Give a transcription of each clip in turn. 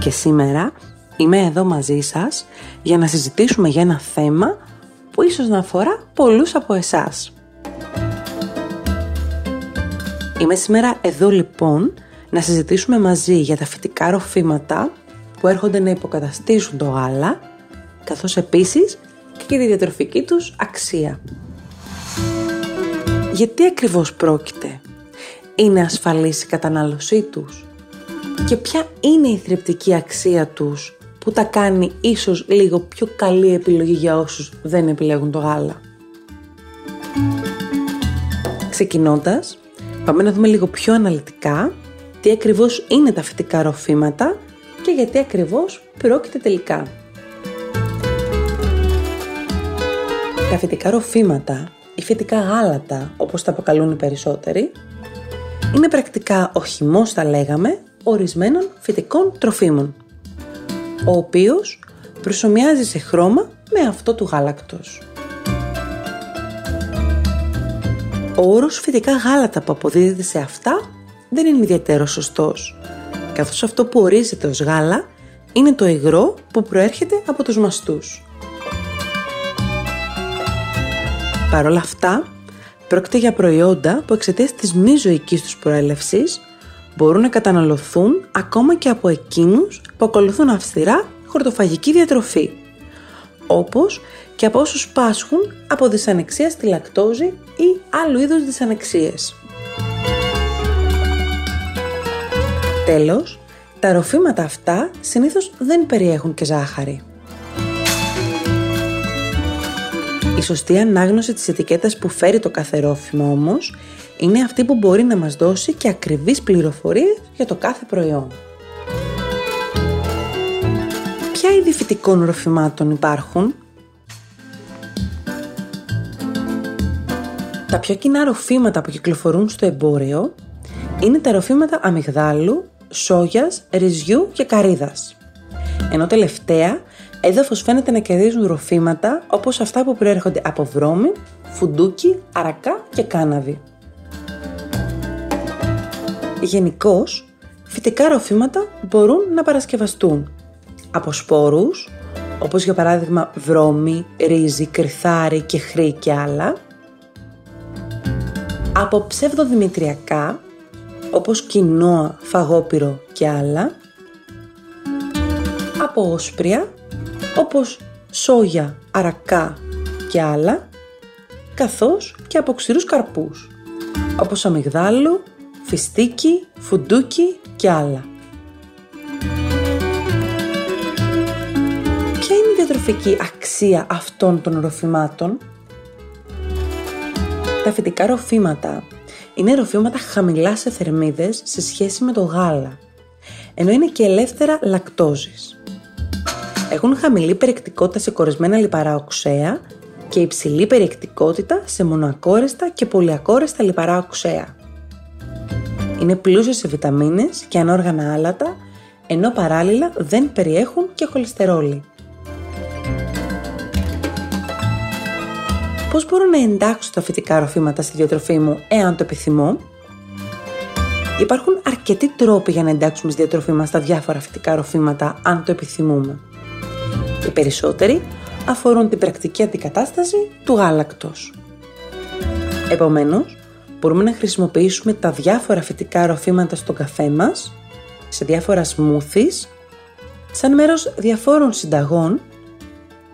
και σήμερα είμαι εδώ μαζί σας για να συζητήσουμε για ένα θέμα που ίσως να αφορά πολλούς από εσάς. Είμαι σήμερα εδώ λοιπόν να συζητήσουμε μαζί για τα φυτικά ροφήματα που έρχονται να υποκαταστήσουν το γάλα καθώς επίσης και τη διατροφική τους αξία. Γιατί ακριβώς πρόκειται; Είναι ασφαλής η κατανάλωσή τους; Και ποια είναι η θρεπτική αξία τους που τα κάνει ίσως λίγο πιο καλή επιλογή για όσους δεν επιλέγουν το γάλα. Ξεκινώντας, πάμε να δούμε λίγο πιο αναλυτικά τι ακριβώς είναι τα φυτικά ροφήματα και γιατί ακριβώς πρόκειται τελικά. Τα φυτικά ροφήματα ή φυτικά γάλατα, όπως τα αποκαλούν οι περισσότεροι, είναι πρακτικά ο χυμός, θα λέγαμε, ορισμένων φυτικών τροφίμων, ο οποίος προσωμιάζει σε χρώμα με αυτό του γάλακτος. Ο όρος φυτικά γάλατα που αποδίδεται σε αυτά δεν είναι ιδιαίτερος σωστός, καθώς αυτό που ορίζεται ως γάλα είναι το υγρό που προέρχεται από τους μαστούς. Παρ' όλα αυτά, πρόκειται για προϊόντα που εξαιτίας της μη ζωικής τους προέλευσης μπορούν να καταναλωθούν ακόμα και από εκείνους που ακολουθούν αυστηρά χορτοφαγική διατροφή, όπως και από όσους πάσχουν από δυσανεξία στη λακτόζη ή άλλου είδους δυσανεξίες. Τέλος, τα ροφήματα αυτά συνήθως δεν περιέχουν και ζάχαρη. Η σωστή ανάγνωση της ετικέτας που φέρει το κάθε ρόφημα όμως είναι αυτή που μπορεί να μας δώσει και ακριβείς πληροφορίες για το κάθε προϊόν. Ποια είδη φυτικών ροφημάτων υπάρχουν; Τα πιο κοινά ροφήματα που κυκλοφορούν στο εμπόριο είναι τα ροφήματα αμυγδάλου, σόγιας, ρυζιού και καρύδας. Ενώ τελευταία έδαφος φαίνεται να κερδίζουν ροφήματα όπως αυτά που προέρχονται από βρώμη, φουντούκι, αρακά και κάναβη. Γενικώς, φυτικά ροφήματα μπορούν να παρασκευαστούν. Από σπόρους, όπως για παράδειγμα βρώμη, ρύζι, κρυθάρι και χρή και άλλα, από ψευδοδημητριακά, όπως κοινόα, φαγόπυρο και άλλα, από όσπρια, όπως σόγια, αρακά και άλλα, καθώς και από ξηρούς καρπούς, όπως αμυγδάλου, φιστίκι, φουντούκι και άλλα. Ποια είναι η διατροφική αξία αυτών των ροφημάτων; Τα φυτικά ροφήματα είναι ροφήματα χαμηλά σε θερμίδες σε σχέση με το γάλα, ενώ είναι και ελεύθερα λακτόζης. Έχουν χαμηλή περιεκτικότητα σε κορεσμένα λιπαρά οξέα και υψηλή περιεκτικότητα σε μονοακόρεστα και πολυακόρεστα λιπαρά οξέα. Είναι πλούσιο σε βιταμίνες και ανόργανα άλατα, ενώ παράλληλα δεν περιέχουν και χολυστερόλι. Πώς μπορώ να εντάξω τα φυτικά ροφήματα στη διατροφή μου εάν το επιθυμώ; Υπάρχουν αρκετοί τρόποι για να εντάξουμε στη διατροφή μας τα διάφορα φυτικά ροφήματα αν το επιθυμούμε. Οι περισσότεροι αφορούν την πρακτική αντικατάσταση του γάλακτος. Επομένως, μπορούμε να χρησιμοποιήσουμε τα διάφορα φυτικά ροφήματα στον καφέ μας, σε διάφορα σμούθις, σαν μέρος διαφόρων συνταγών,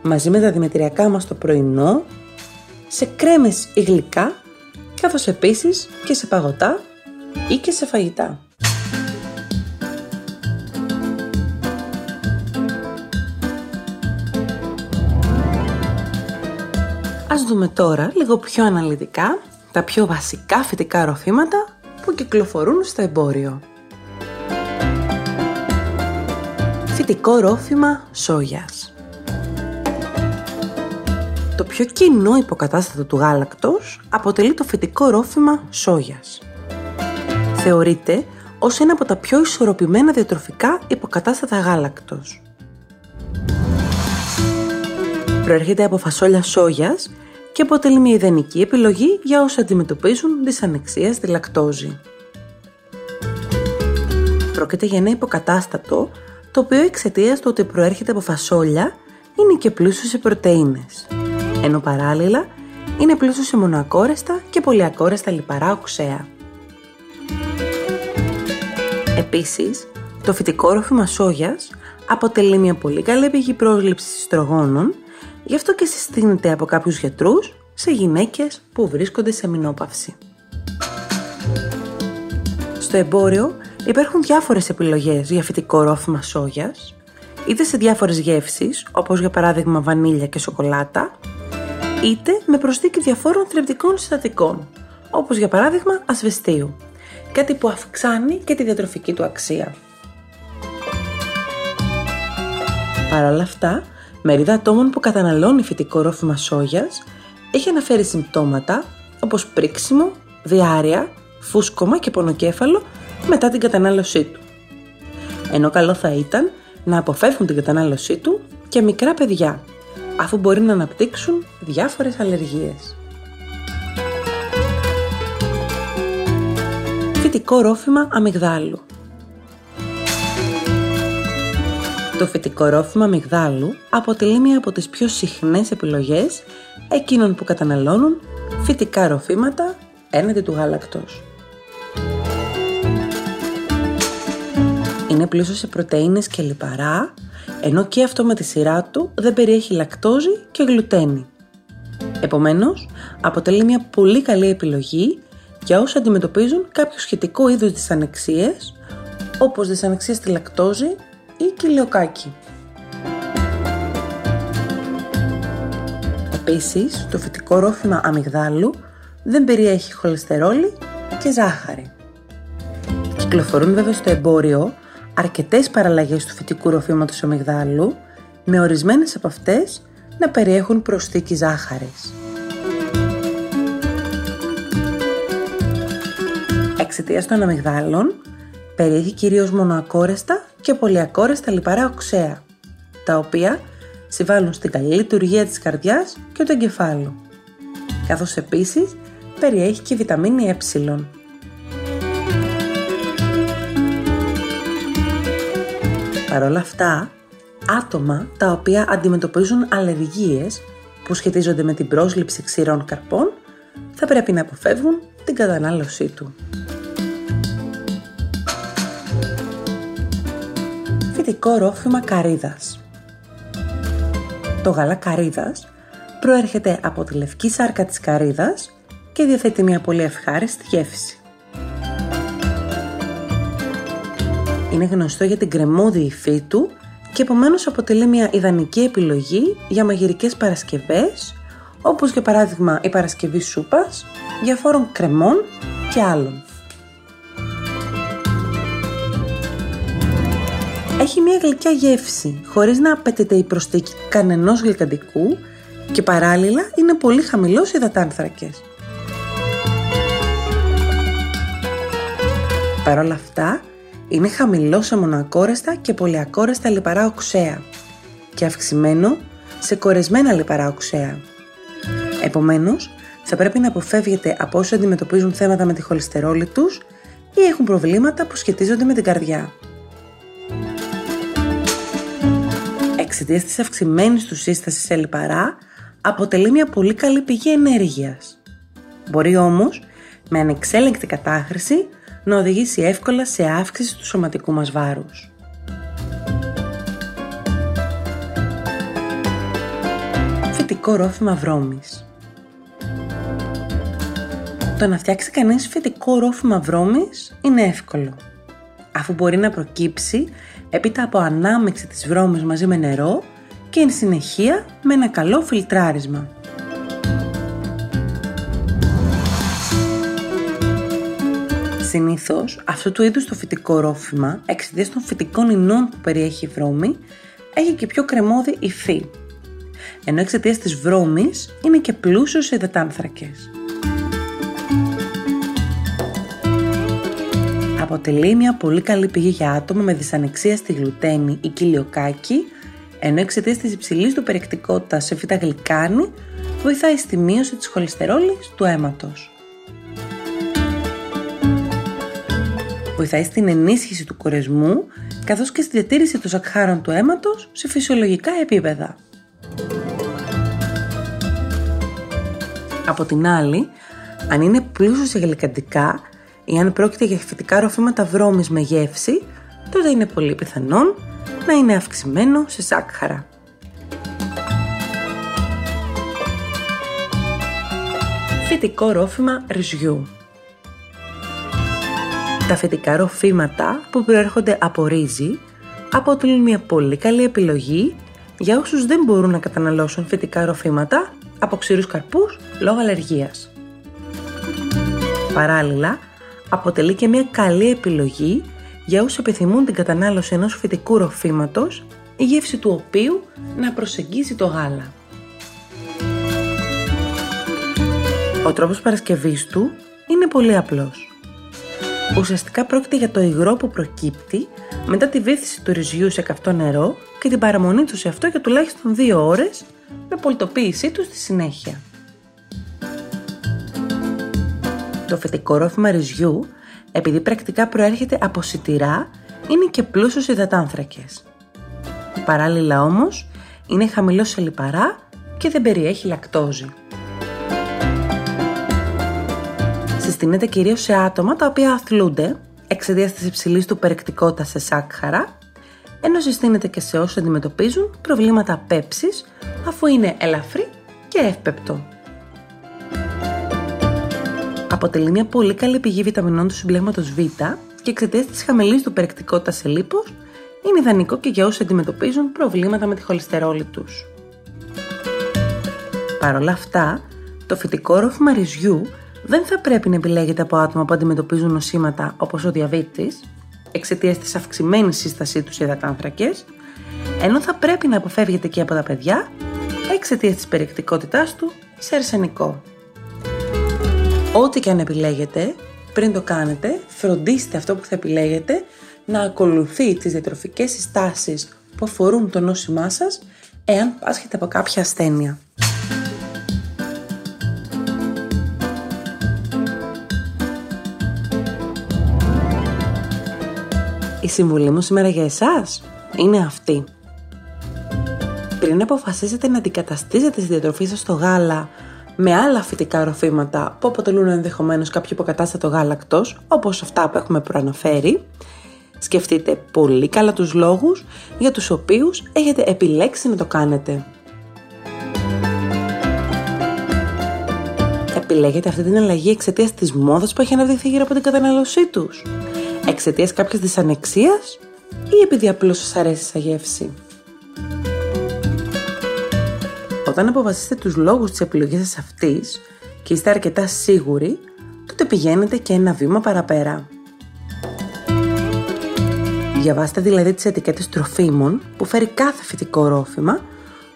μαζί με τα δημητριακά μας το πρωινό, σε κρέμες ή γλυκά, καθώς επίσης και σε παγωτά ή και σε φαγητά. Ας δούμε τώρα λίγο πιο αναλυτικά τα πιο βασικά φυτικά ροφήματα που κυκλοφορούν στο εμπόριο. Φυτικό ρόφημα σόγιας Το πιο κοινό υποκατάστατο του γάλακτος αποτελεί το φυτικό ρόφημα σόγιας. Θεωρείται ως ένα από τα πιο ισορροπημένα διατροφικά υποκατάστατα γάλακτος. Προέρχεται από φασόλια σόγιας και αποτελεί μια ιδανική επιλογή για όσοι αντιμετωπίζουν δυσανεξία στη λακτόζη. Πρόκειται για ένα υποκατάστατο το οποίο εξαιτίας του ότι προέρχεται από φασόλια είναι και πλούσιο σε πρωτεΐνες, ενώ παράλληλα είναι πλούσιο σε μονοακόρεστα και πολυακόρεστα λιπαρά οξέα. Επίσης, το φυτικό ρόφημα σόγιας αποτελεί μια πολύ καλή πηγή πρόσληψης ιστρογόνων, γι' αυτό και συστήνεται από κάποιους γιατρούς σε γυναίκες που βρίσκονται σε μηνόπαυση. Στο εμπόριο υπάρχουν διάφορες επιλογές για φυτικό ρόφημα σόγιας, είτε σε διάφορες γεύσεις, όπως για παράδειγμα βανίλια και σοκολάτα, είτε με προσθήκη διαφόρων θρεπτικών συστατικών, όπως για παράδειγμα ασβεστίου, κάτι που αυξάνει και τη διατροφική του αξία. Παρ' όλα αυτά, μερίδα ατόμων που καταναλώνει φυτικό ρόφημα σόγιας έχει αναφέρει συμπτώματα όπως πρίξιμο, διάρρεια, φούσκωμα και πονοκέφαλο μετά την κατανάλωσή του. Ενώ καλό θα ήταν να αποφεύγουν την κατανάλωσή του και μικρά παιδιά, αφού μπορεί να αναπτύξουν διάφορες αλλεργίες. Φυτικό ρόφημα αμυγδάλου Το φυτικό ρόφημα αμυγδάλου αποτελεί μία από τις πιο συχνές επιλογές εκείνων που καταναλώνουν φυτικά ροφήματα έναντι του γάλακτος. Είναι πλούσιο σε πρωτεΐνες και λιπαρά, ενώ και αυτό με τη σειρά του δεν περιέχει λακτόζη και γλουτένη. Επομένως, αποτελεί μια πολύ καλή επιλογή για όσοι αντιμετωπίζουν κάποιο σχετικό είδος δυσανεξίες, όπως δυσανεξία στη λακτόζη ή κοιλιοκάκι. Επίσης, το φυτικό ρόφημα αμυγδάλου δεν περιέχει χολεστερόλη και ζάχαρη. Κυκλοφορούν βέβαια στο εμπόριο αρκετές παραλλαγές του φυτικού ροφήματος αμυγδάλου, με ορισμένες από αυτές να περιέχουν προσθήκη ζάχαρης. Εξαιτίας των αμυγδάλων, περιέχει κυρίως μονοακόρεστα και πολυακόρεστα λιπαρά οξέα, τα οποία συμβάλλουν στην καλή λειτουργία της καρδιάς και του εγκεφάλου. Καθώς επίσης περιέχει και βιταμίνη ε. Παρ' όλα αυτά, άτομα τα οποία αντιμετωπίζουν αλλεργίες που σχετίζονται με την πρόσληψη ξηρών καρπών θα πρέπει να αποφεύγουν την κατανάλωσή του. Φυτικό ρόφημα καρύδας Το γάλα καρύδας προέρχεται από τη λευκή σάρκα της καρύδας και διαθέτει μια πολύ ευχάριστη γεύση. είναι γνωστό για την κρεμόδη υφή του και επομένως αποτελεί μια ιδανική επιλογή για μαγειρικές παρασκευές, όπως για παράδειγμα η παρασκευή σούπας, διαφόρων κρεμών και άλλων. Έχει μια γλυκιά γεύση, χωρίς να απαιτείται η προσθήκη κανενός γλυκαντικού και παράλληλα είναι πολύ χαμηλός υδατάνθρακες. Παρ' όλα αυτά, είναι χαμηλός σε μονοακόρεστα και πολυακόρεστα λιπαρά οξέα και αυξημένο σε κορεσμένα λιπαρά οξέα. Επομένως, θα πρέπει να αποφεύγετε από όσοι αντιμετωπίζουν θέματα με τη χολυστερόλη τους ή έχουν προβλήματα που σχετίζονται με την καρδιά. Εξαιτία της αυξημένης του σύστασης σε λιπαρά, αποτελεί μια πολύ καλή πηγή ενέργειας. Μπορεί όμως, με ανεξέλεγκτη κατάχρηση, να οδηγήσει εύκολα σε αύξηση του σωματικού μας βάρους. Φυτικό ρόφημα βρώμης Το να φτιάξει κανείς φυτικό ρόφημα βρώμης είναι εύκολο, αφού μπορεί να προκύψει έπειτα από ανάμεξη της βρώμης μαζί με νερό και εν συνεχεία με ένα καλό φιλτράρισμα. Συνήθως, αυτού του είδους το φυτικό ρόφημα, εξαιτίας των φυτικών ινών που περιέχει η βρώμη, έχει και πιο κρεμόδι υφή. Ενώ εξαιτίας της βρώμης είναι και πλούσιος σε υδατάνθρακες. Αποτελεί μια πολύ καλή πηγή για άτομα με δυσανεξία στη γλουτένη ή κοιλιοκάκι, ενώ εξαιτίας της υψηλής του περιεκτικότητας σε φύτα γλυκάνη, βοηθάει στη μείωση της χολυστερόλης του αίματος. Βοηθάει στην ενίσχυση του κορεσμού, καθώς και στη διατήρηση των σακχάρων του αίματος σε φυσιολογικά επίπεδα. Από την άλλη, αν είναι πλούσιος σε γλυκαντικά ή αν πρόκειται για φυτικά ροφήματα βρώμης με γεύση, τότε είναι πολύ πιθανόν να είναι αυξημένο σε σάκχαρα. Φυτικό ρόφημα ρυζιού Τα φυτικά ροφήματα που προέρχονται από ρύζι αποτελούν μια πολύ καλή επιλογή για όσους δεν μπορούν να καταναλώσουν φυτικά ροφήματα από ξηρούς καρπούς λόγω αλλεργίας. Παράλληλα, αποτελεί και μια καλή επιλογή για όσους επιθυμούν την κατανάλωση ενός φυτικού ροφήματος, η γεύση του οποίου να προσεγγίζει το γάλα. Ο τρόπος παρασκευής του είναι πολύ απλός. Ουσιαστικά πρόκειται για το υγρό που προκύπτει μετά τη βύθιση του ρυζιού σε καυτό νερό και την παραμονή του σε αυτό για τουλάχιστον 2 ώρες με πολιτοποίησή του στη συνέχεια. Το φετικό ρόφημα ρυζιού, επειδή πρακτικά προέρχεται από σιτηρά, είναι και πλούσιος σε υδατάνθρακες. Παράλληλα όμως, είναι χαμηλός σε λιπαρά και δεν περιέχει λακτόζη. Συστήνεται κυρίως σε άτομα τα οποία αθλούνται εξαιτίας της υψηλής του περιεκτικότητας σε σάκχαρα, ενώ συστήνεται και σε όσους αντιμετωπίζουν προβλήματα πέψης αφού είναι ελαφρύ και εύπεπτο. Αποτελεί μια πολύ καλή πηγή βιταμινών του συμπλέγματος Β και εξαιτίας της χαμηλής του περιεκτικότητα σε λίπος είναι ιδανικό και για όσους αντιμετωπίζουν προβλήματα με τη χολυστερόλη τους. Παρ' όλα αυτά, το φυτικό ρόφημα ρυζιού δεν θα πρέπει να επιλέγεται από άτομα που αντιμετωπίζουν νοσήματα όπως ο διαβήτης, εξαιτίας της αυξημένης σύστασής τους σε υδατάνθρακες, ενώ θα πρέπει να αποφεύγεται και από τα παιδιά εξαιτίας της περιεκτικότητάς του σε αρσενικό. Ό,τι και αν επιλέγετε, πριν το κάνετε, φροντίστε αυτό που θα επιλέγετε να ακολουθεί τις διατροφικές συστάσεις που αφορούν το νόσημά σας εάν πάσχετε από κάποια ασθένεια. Η συμβουλή μου σήμερα για εσάς είναι αυτή. Πριν αποφασίσετε να αντικαταστήσετε τη διατροφή σας στο γάλα με άλλα φυτικά ροφήματα που αποτελούν ενδεχομένως κάποιο υποκατάστατο γάλακτος, όπως αυτά που έχουμε προαναφέρει, σκεφτείτε πολύ καλά τους λόγους για τους οποίους έχετε επιλέξει να το κάνετε. Επιλέγετε αυτή την αλλαγή εξαιτίας της μόδας που έχει αναδειχθεί γύρω από την κατανάλωσή τους, εξαιτίας κάποιας δυσανεξίας ή επειδή απλώς σας αρέσει σαν γεύση. Όταν αποφασίσετε τους λόγους της επιλογής σας αυτής και είστε αρκετά σίγουροι, τότε πηγαίνετε και ένα βήμα παραπέρα. Διαβάστε δηλαδή τις ετικέτες τροφίμων που φέρει κάθε φυτικό ρόφημα,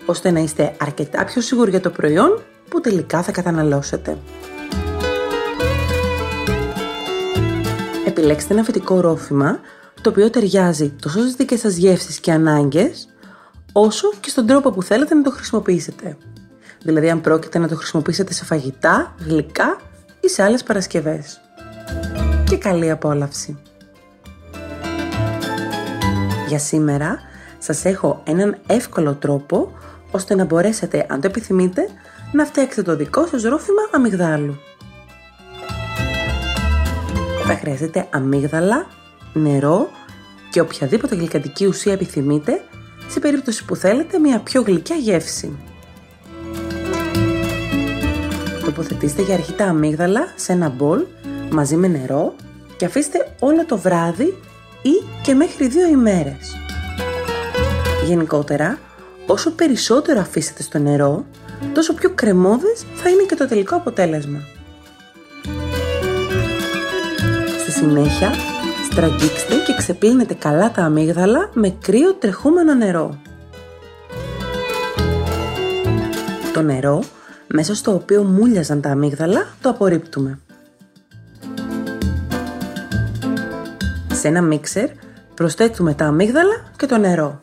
ώστε να είστε αρκετά πιο σίγουροι για το προϊόν που τελικά θα καταναλώσετε. Επιλέξτε ένα φυτικό ρόφημα το οποίο ταιριάζει τόσο στις δικές σας γεύσεις και ανάγκες, όσο και στον τρόπο που θέλετε να το χρησιμοποιήσετε. Δηλαδή αν πρόκειται να το χρησιμοποιήσετε σε φαγητά, γλυκά ή σε άλλες παρασκευές. Και καλή απόλαυση! Για σήμερα σας έχω έναν εύκολο τρόπο ώστε να μπορέσετε, αν το επιθυμείτε, να φτιάξετε το δικό σας ρόφημα αμυγδάλου. Θα χρειάζεται αμύγδαλα, νερό και οποιαδήποτε γλυκαντική ουσία επιθυμείτε σε περίπτωση που θέλετε μια πιο γλυκιά γεύση. Τοποθετήστε για αρχή τα αμύγδαλα σε ένα μπολ μαζί με νερό και αφήστε όλο το βράδυ ή και μέχρι δύο ημέρες. Γενικότερα, όσο περισσότερο αφήσετε στο νερό, τόσο πιο κρεμόδες θα είναι και το τελικό αποτέλεσμα. Στη συνέχεια στραγγίξτε και ξεπλύνετε καλά τα αμύγδαλα με κρύο τρεχούμενο νερό. Το νερό, μέσα στο οποίο μούλιαζαν τα αμύγδαλα, το απορρίπτουμε. Σε ένα μίξερ προσθέτουμε τα αμύγδαλα και το νερό.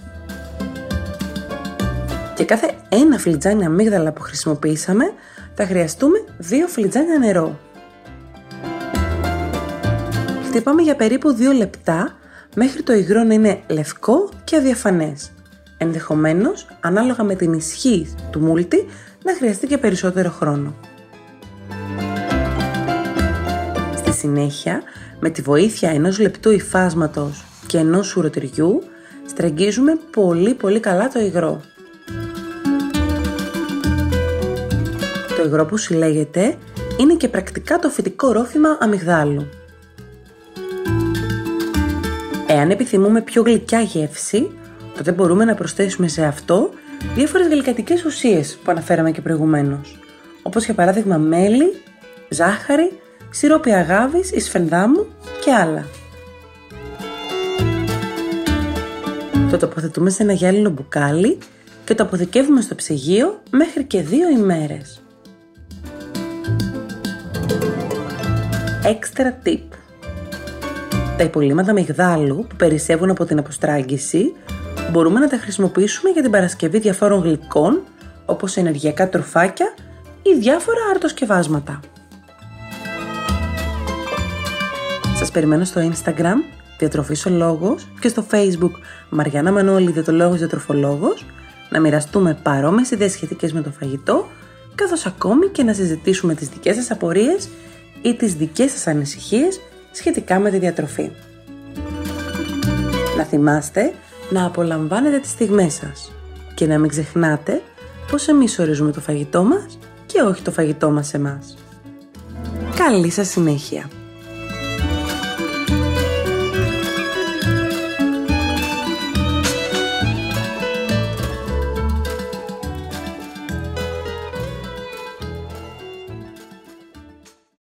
Και κάθε ένα φλιτζάνι αμύγδαλα που χρησιμοποιήσαμε θα χρειαστούμε δύο φλιτζάνια νερό. Χτυπάμε για περίπου 2 λεπτά μέχρι το υγρό να είναι λευκό και αδιαφανές. Ενδεχομένως, ανάλογα με την ισχύ του μούλτι, να χρειαστεί και περισσότερο χρόνο. Στη συνέχεια, με τη βοήθεια ενός λεπτού υφάσματος και ενός σουρωτηριού, στραγγίζουμε πολύ πολύ καλά το υγρό. Το υγρό που συλλέγεται είναι και πρακτικά το φυτικό ρόφημα αμυγδάλου. Εάν επιθυμούμε πιο γλυκιά γεύση, τότε μπορούμε να προσθέσουμε σε αυτό διάφορες γλυκατικές ουσίες που αναφέραμε και προηγουμένως, όπως για παράδειγμα μέλι, ζάχαρη, σιρόπι αγάβης, ισφενδάμου και άλλα. Το τοποθετούμε σε ένα γυάλινο μπουκάλι και το αποθηκεύουμε στο ψυγείο μέχρι και δύο ημέρες. Extra tip τα υπολείμματα μυγδάλου που περισσεύουν από την αποστράγγιση μπορούμε να τα χρησιμοποιήσουμε για την παρασκευή διαφόρων γλυκών όπως ενεργειακά τροφάκια ή διάφορα αρτοσκευάσματα. Σας περιμένω στο Instagram Διατροφής ο Λόγος και στο Facebook Μαριάννα Μανώλη Διατολόγος Διατροφολόγος να μοιραστούμε παρόμοιες ιδέες σχετικές με το φαγητό καθώς ακόμη και να συζητήσουμε τις δικές σας απορίες ή τις δικές σας ανησυχίες σχετικά με τη διατροφή. Να θυμάστε να απολαμβάνετε τις στιγμές σας και να μην ξεχνάτε πως εμείς ορίζουμε το φαγητό μας και όχι το φαγητό μας εμάς. Καλή σας συνέχεια!